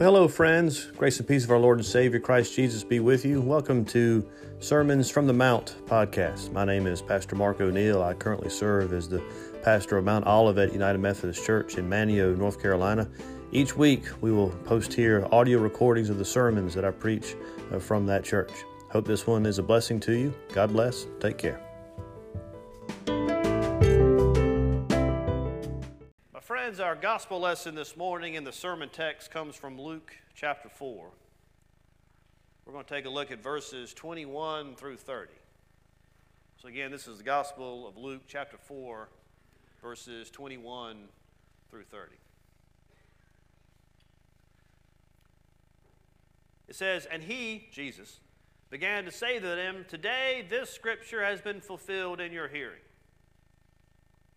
Well, hello, friends. Grace and peace of our Lord and Savior Christ Jesus be with you. Welcome to Sermons from the Mount podcast. My name is Pastor Mark O'Neill. I currently serve as the pastor of Mount Olivet United Methodist Church in Manteo, North Carolina. Each week, we will post here audio recordings of the sermons that I preach uh, from that church. Hope this one is a blessing to you. God bless. Take care. Gospel lesson this morning in the sermon text comes from Luke chapter 4. We're going to take a look at verses 21 through 30. So, again, this is the gospel of Luke chapter 4, verses 21 through 30. It says, And he, Jesus, began to say to them, Today this scripture has been fulfilled in your hearing.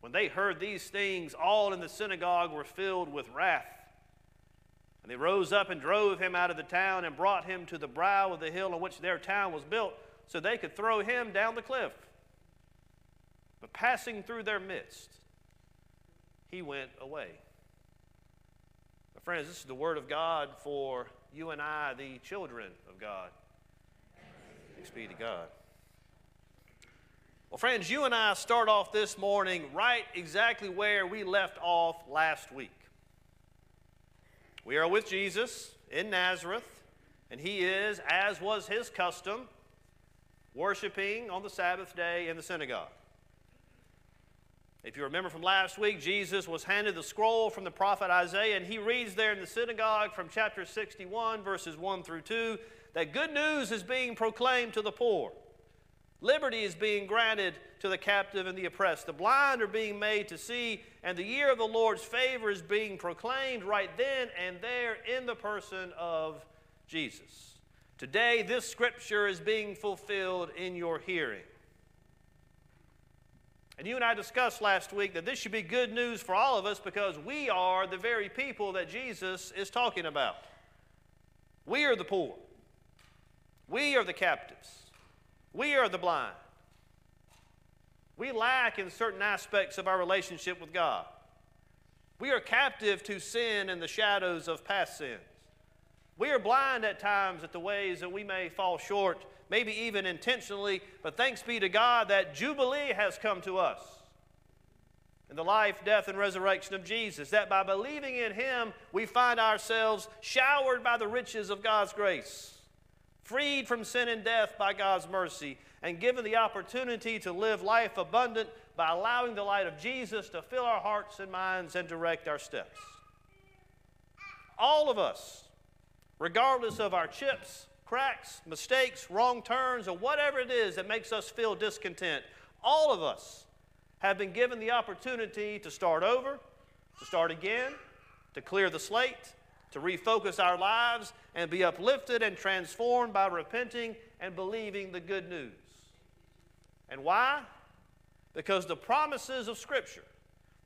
When they heard these things, all in the synagogue were filled with wrath. And they rose up and drove him out of the town and brought him to the brow of the hill on which their town was built, so they could throw him down the cliff. But passing through their midst, he went away. My friends, this is the word of God for you and I, the children of God. Thanks be to God. Well, friends, you and I start off this morning right exactly where we left off last week. We are with Jesus in Nazareth, and he is, as was his custom, worshiping on the Sabbath day in the synagogue. If you remember from last week, Jesus was handed the scroll from the prophet Isaiah, and he reads there in the synagogue from chapter 61, verses 1 through 2, that good news is being proclaimed to the poor. Liberty is being granted to the captive and the oppressed. The blind are being made to see, and the year of the Lord's favor is being proclaimed right then and there in the person of Jesus. Today, this scripture is being fulfilled in your hearing. And you and I discussed last week that this should be good news for all of us because we are the very people that Jesus is talking about. We are the poor, we are the captives. We are the blind. We lack in certain aspects of our relationship with God. We are captive to sin and the shadows of past sins. We are blind at times at the ways that we may fall short, maybe even intentionally, but thanks be to God that Jubilee has come to us in the life, death, and resurrection of Jesus. That by believing in Him, we find ourselves showered by the riches of God's grace freed from sin and death by God's mercy, and given the opportunity to live life abundant by allowing the light of Jesus to fill our hearts and minds and direct our steps. All of us, regardless of our chips, cracks, mistakes, wrong turns, or whatever it is that makes us feel discontent, all of us have been given the opportunity to start over, to start again, to clear the slate, to refocus our lives and be uplifted and transformed by repenting and believing the good news. And why? Because the promises of Scripture,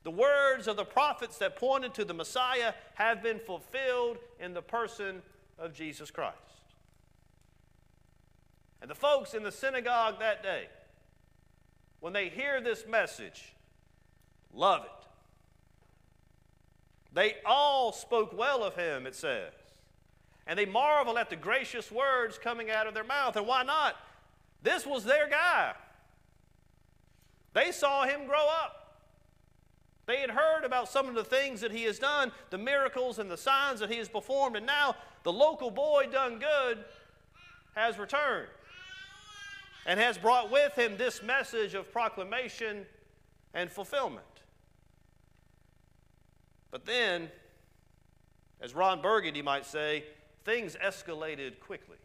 the words of the prophets that pointed to the Messiah, have been fulfilled in the person of Jesus Christ. And the folks in the synagogue that day, when they hear this message, love it. They all spoke well of him, it says. And they marvel at the gracious words coming out of their mouth. And why not? This was their guy. They saw him grow up. They had heard about some of the things that he has done, the miracles and the signs that he has performed, and now the local boy done good has returned. and has brought with him this message of proclamation and fulfillment. But then, as Ron Burgundy might say, things escalated quickly.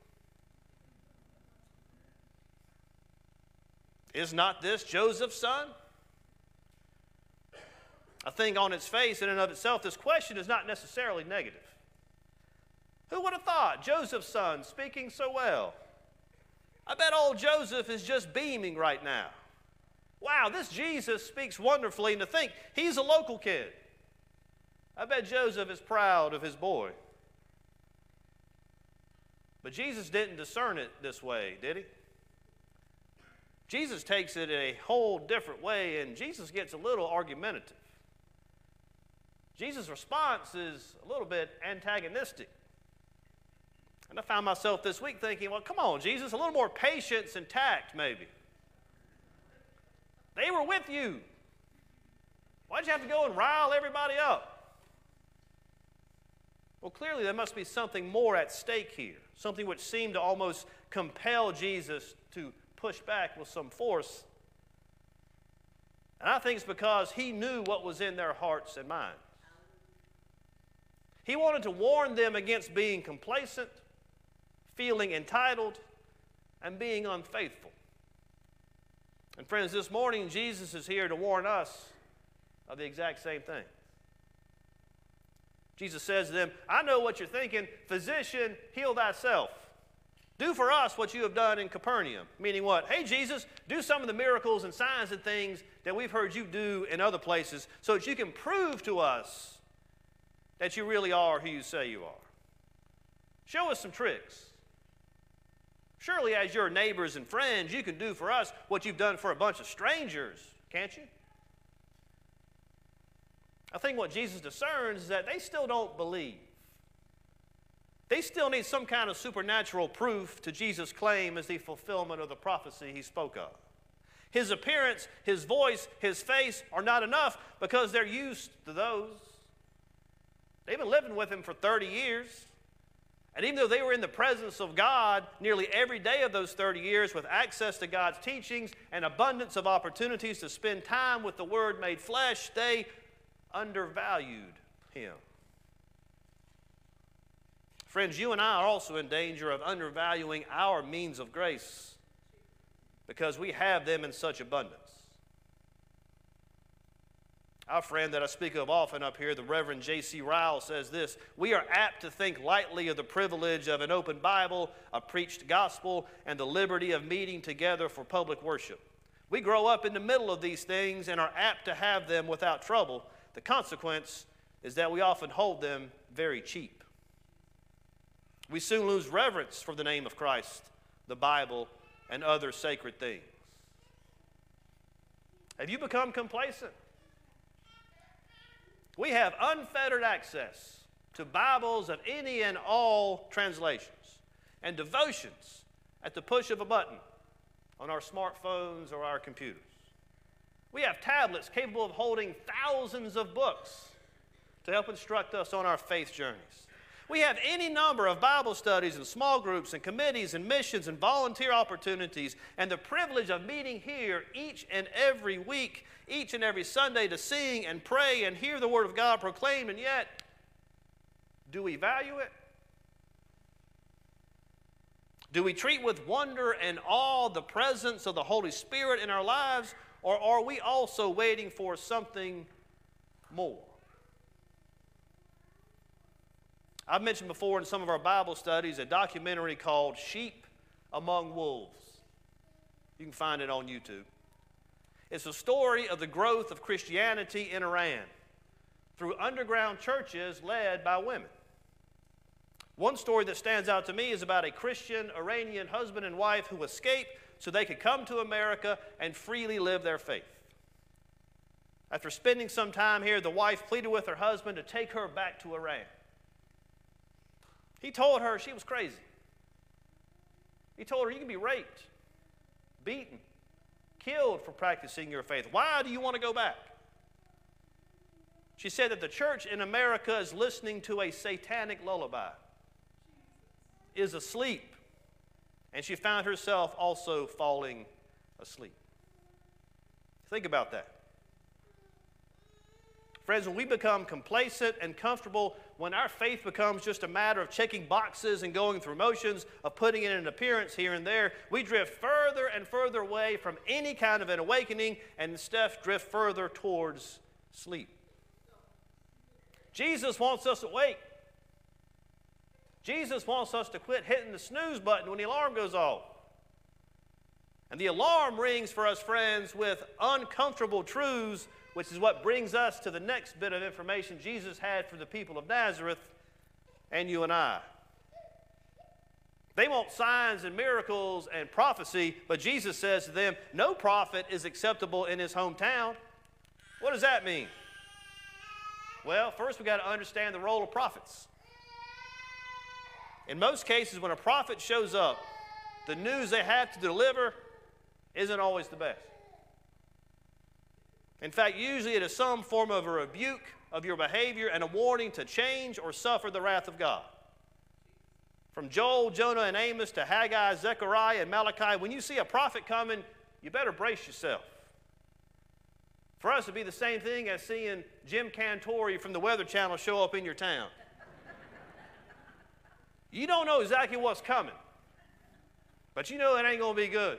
Is not this Joseph's son? I think on its face, in and of itself, this question is not necessarily negative. Who would have thought Joseph's son speaking so well? I bet old Joseph is just beaming right now. Wow, this Jesus speaks wonderfully, and to think he's a local kid. I bet Joseph is proud of his boy. But Jesus didn't discern it this way, did he? Jesus takes it a whole different way, and Jesus gets a little argumentative. Jesus' response is a little bit antagonistic. And I found myself this week thinking, well, come on, Jesus, a little more patience and tact, maybe. They were with you. Why'd you have to go and rile everybody up? Well, clearly there must be something more at stake here, something which seemed to almost compel Jesus to push back with some force. And I think it's because he knew what was in their hearts and minds. He wanted to warn them against being complacent, feeling entitled, and being unfaithful. And friends, this morning Jesus is here to warn us of the exact same thing. Jesus says to them, I know what you're thinking. Physician, heal thyself. Do for us what you have done in Capernaum. Meaning what? Hey, Jesus, do some of the miracles and signs and things that we've heard you do in other places so that you can prove to us that you really are who you say you are. Show us some tricks. Surely, as your neighbors and friends, you can do for us what you've done for a bunch of strangers, can't you? I think what Jesus discerns is that they still don't believe. They still need some kind of supernatural proof to Jesus' claim as the fulfillment of the prophecy he spoke of. His appearance, his voice, his face are not enough because they're used to those. They've been living with him for 30 years. And even though they were in the presence of God nearly every day of those 30 years with access to God's teachings and abundance of opportunities to spend time with the Word made flesh, they undervalued him. Friends, you and I are also in danger of undervaluing our means of grace because we have them in such abundance. Our friend that I speak of often up here, the Reverend J.C. Ryle, says this We are apt to think lightly of the privilege of an open Bible, a preached gospel, and the liberty of meeting together for public worship. We grow up in the middle of these things and are apt to have them without trouble. The consequence is that we often hold them very cheap. We soon lose reverence for the name of Christ, the Bible, and other sacred things. Have you become complacent? We have unfettered access to Bibles of any and all translations and devotions at the push of a button on our smartphones or our computers. We have tablets capable of holding thousands of books to help instruct us on our faith journeys. We have any number of Bible studies and small groups and committees and missions and volunteer opportunities and the privilege of meeting here each and every week each and every Sunday to sing and pray and hear the Word of God proclaimed, and yet, do we value it? Do we treat with wonder and awe the presence of the Holy Spirit in our lives, or are we also waiting for something more? I've mentioned before in some of our Bible studies a documentary called Sheep Among Wolves. You can find it on YouTube. It's a story of the growth of Christianity in Iran through underground churches led by women. One story that stands out to me is about a Christian Iranian husband and wife who escaped so they could come to America and freely live their faith. After spending some time here, the wife pleaded with her husband to take her back to Iran. He told her she was crazy. He told her, You can be raped, beaten, killed for practicing your faith. Why do you want to go back? She said that the church in America is listening to a satanic lullaby, is asleep, and she found herself also falling asleep. Think about that. Friends, when we become complacent and comfortable, when our faith becomes just a matter of checking boxes and going through motions, of putting in an appearance here and there, we drift further and further away from any kind of an awakening and instead drift further towards sleep. Jesus wants us awake. Jesus wants us to quit hitting the snooze button when the alarm goes off. And the alarm rings for us, friends, with uncomfortable truths which is what brings us to the next bit of information Jesus had for the people of Nazareth and you and I. They want signs and miracles and prophecy, but Jesus says to them, No prophet is acceptable in his hometown. What does that mean? Well, first we got to understand the role of prophets. In most cases, when a prophet shows up, the news they have to deliver isn't always the best. In fact, usually it is some form of a rebuke of your behavior and a warning to change or suffer the wrath of God. From Joel, Jonah, and Amos to Haggai, Zechariah, and Malachi, when you see a prophet coming, you better brace yourself. For us, it'd be the same thing as seeing Jim Cantore from the Weather Channel show up in your town. You don't know exactly what's coming, but you know it ain't going to be good.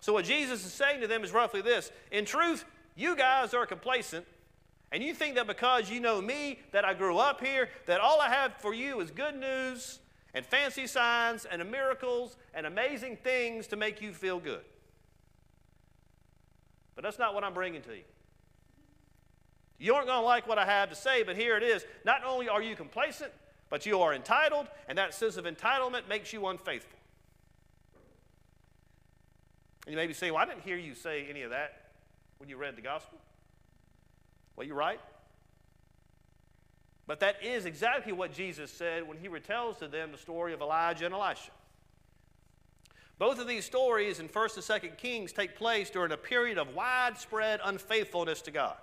So, what Jesus is saying to them is roughly this In truth, you guys are complacent, and you think that because you know me, that I grew up here, that all I have for you is good news and fancy signs and miracles and amazing things to make you feel good. But that's not what I'm bringing to you. You aren't going to like what I have to say, but here it is. Not only are you complacent, but you are entitled, and that sense of entitlement makes you unfaithful. And you may be saying, Well, I didn't hear you say any of that when you read the gospel. Well, you're right. But that is exactly what Jesus said when he retells to them the story of Elijah and Elisha. Both of these stories in 1st and 2nd Kings take place during a period of widespread unfaithfulness to God.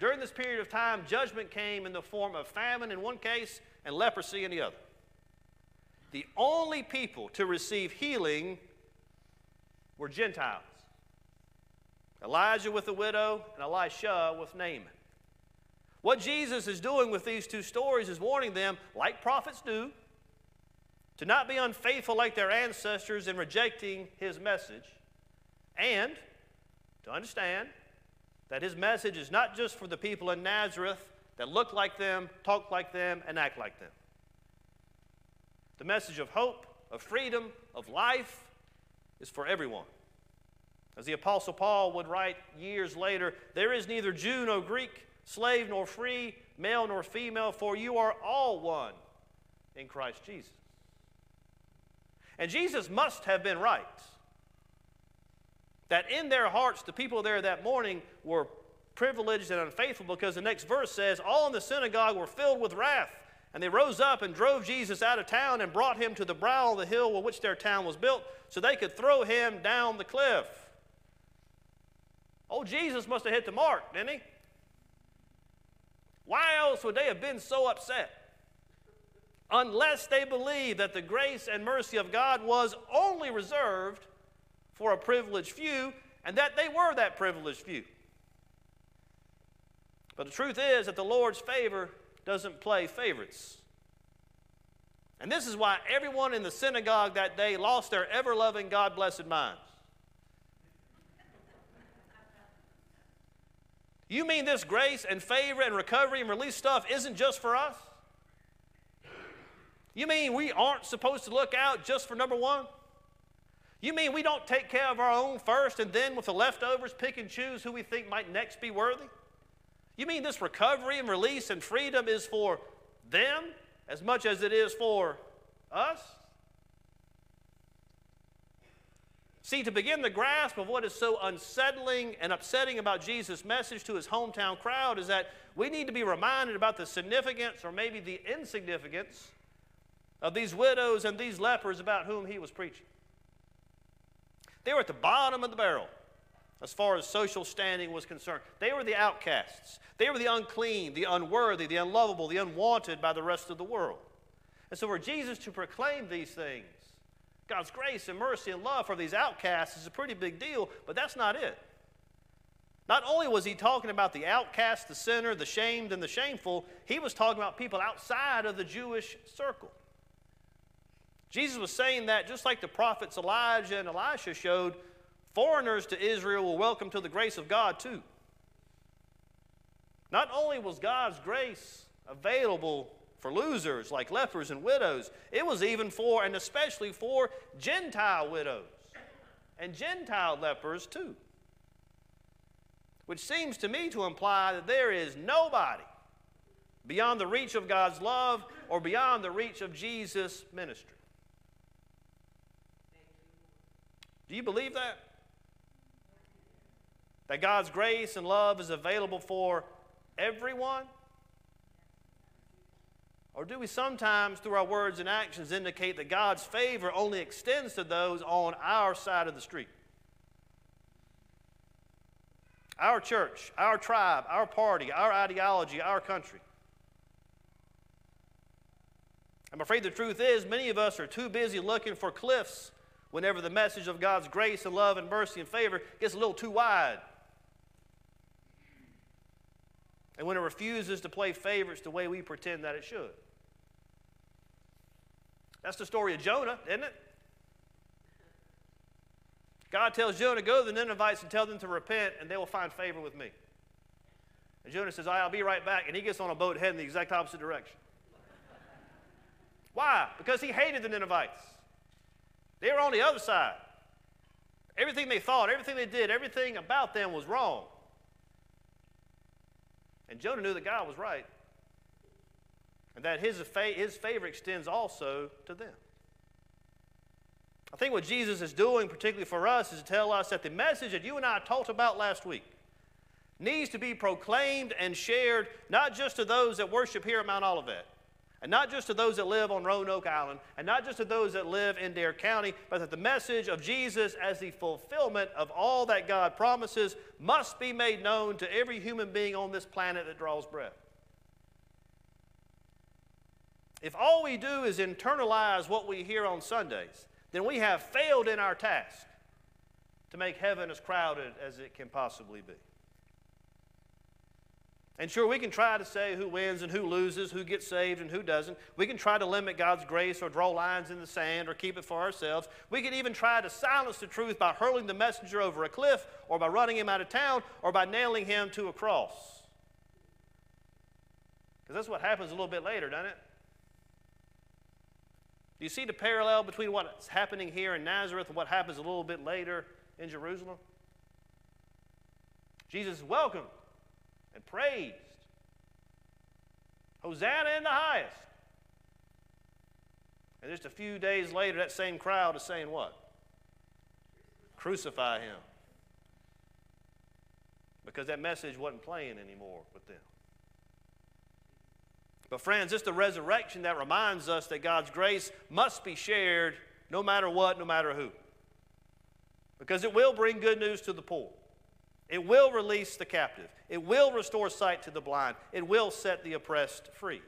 During this period of time, judgment came in the form of famine in one case and leprosy in the other. The only people to receive healing were Gentiles Elijah with the widow and Elisha with Naaman. What Jesus is doing with these two stories is warning them, like prophets do, to not be unfaithful like their ancestors in rejecting his message, and to understand that his message is not just for the people in Nazareth that look like them, talk like them, and act like them. The message of hope, of freedom, of life, is for everyone. As the Apostle Paul would write years later, there is neither Jew nor Greek, slave nor free, male nor female, for you are all one in Christ Jesus. And Jesus must have been right that in their hearts, the people there that morning were privileged and unfaithful because the next verse says, All in the synagogue were filled with wrath. And they rose up and drove Jesus out of town and brought him to the brow of the hill with which their town was built, so they could throw him down the cliff. Oh, Jesus must have hit the mark, didn't he? Why else would they have been so upset? Unless they believed that the grace and mercy of God was only reserved for a privileged few and that they were that privileged few. But the truth is that the Lord's favor doesn't play favorites. And this is why everyone in the synagogue that day lost their ever loving, God blessed minds. You mean this grace and favor and recovery and release stuff isn't just for us? You mean we aren't supposed to look out just for number one? You mean we don't take care of our own first and then with the leftovers pick and choose who we think might next be worthy? You mean this recovery and release and freedom is for them as much as it is for us? See, to begin the grasp of what is so unsettling and upsetting about Jesus' message to his hometown crowd is that we need to be reminded about the significance or maybe the insignificance of these widows and these lepers about whom he was preaching. They were at the bottom of the barrel as far as social standing was concerned. They were the outcasts. They were the unclean, the unworthy, the unlovable, the unwanted by the rest of the world. And so, for Jesus to proclaim these things, God's grace and mercy and love for these outcasts is a pretty big deal, but that's not it. Not only was he talking about the outcast, the sinner, the shamed, and the shameful, he was talking about people outside of the Jewish circle. Jesus was saying that just like the prophets Elijah and Elisha showed, foreigners to Israel were welcome to the grace of God too. Not only was God's grace available for losers like lepers and widows, it was even for, and especially for, Gentile widows and Gentile lepers too. Which seems to me to imply that there is nobody beyond the reach of God's love or beyond the reach of Jesus' ministry. Do you believe that? That God's grace and love is available for everyone? Or do we sometimes, through our words and actions, indicate that God's favor only extends to those on our side of the street? Our church, our tribe, our party, our ideology, our country. I'm afraid the truth is, many of us are too busy looking for cliffs whenever the message of God's grace and love and mercy and favor gets a little too wide. And when it refuses to play favorites the way we pretend that it should. That's the story of Jonah, isn't it? God tells Jonah, Go to the Ninevites and tell them to repent, and they will find favor with me. And Jonah says, I'll be right back. And he gets on a boat heading the exact opposite direction. Why? Because he hated the Ninevites. They were on the other side. Everything they thought, everything they did, everything about them was wrong. And Jonah knew that God was right. And that his, his favor extends also to them. I think what Jesus is doing, particularly for us, is to tell us that the message that you and I talked about last week needs to be proclaimed and shared not just to those that worship here at Mount Olivet, and not just to those that live on Roanoke Island, and not just to those that live in Dare County, but that the message of Jesus as the fulfillment of all that God promises must be made known to every human being on this planet that draws breath. If all we do is internalize what we hear on Sundays, then we have failed in our task to make heaven as crowded as it can possibly be. And sure, we can try to say who wins and who loses, who gets saved and who doesn't. We can try to limit God's grace or draw lines in the sand or keep it for ourselves. We can even try to silence the truth by hurling the messenger over a cliff or by running him out of town or by nailing him to a cross. Because that's what happens a little bit later, doesn't it? Do you see the parallel between what's happening here in Nazareth and what happens a little bit later in Jerusalem? Jesus is welcomed and praised. Hosanna in the highest. And just a few days later, that same crowd is saying what? Crucify him. Because that message wasn't playing anymore with them. But, friends, it's the resurrection that reminds us that God's grace must be shared no matter what, no matter who. Because it will bring good news to the poor. It will release the captive. It will restore sight to the blind. It will set the oppressed free.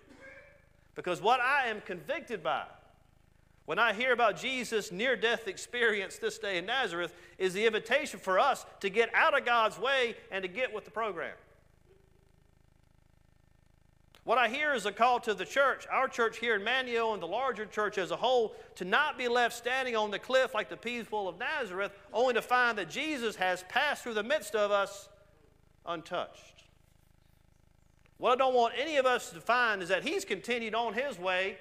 Because what I am convicted by when I hear about Jesus' near death experience this day in Nazareth is the invitation for us to get out of God's way and to get with the program. What I hear is a call to the church, our church here in Manteo and the larger church as a whole, to not be left standing on the cliff like the people of Nazareth, only to find that Jesus has passed through the midst of us untouched. What I don't want any of us to find is that He's continued on His way,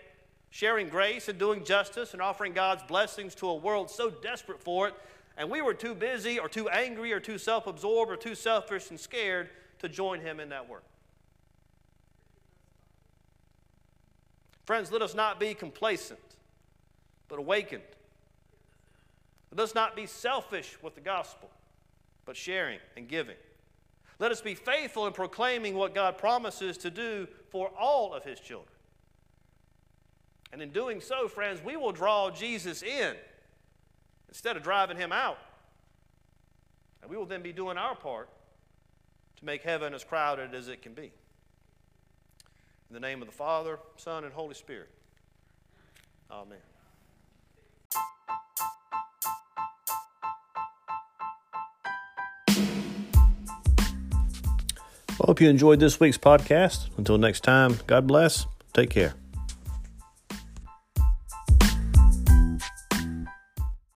sharing grace and doing justice and offering God's blessings to a world so desperate for it, and we were too busy or too angry or too self absorbed or too selfish and scared to join Him in that work. Friends, let us not be complacent, but awakened. Let us not be selfish with the gospel, but sharing and giving. Let us be faithful in proclaiming what God promises to do for all of His children. And in doing so, friends, we will draw Jesus in instead of driving Him out. And we will then be doing our part to make heaven as crowded as it can be. In the name of the Father, Son, and Holy Spirit. Amen. I hope you enjoyed this week's podcast. Until next time, God bless. Take care.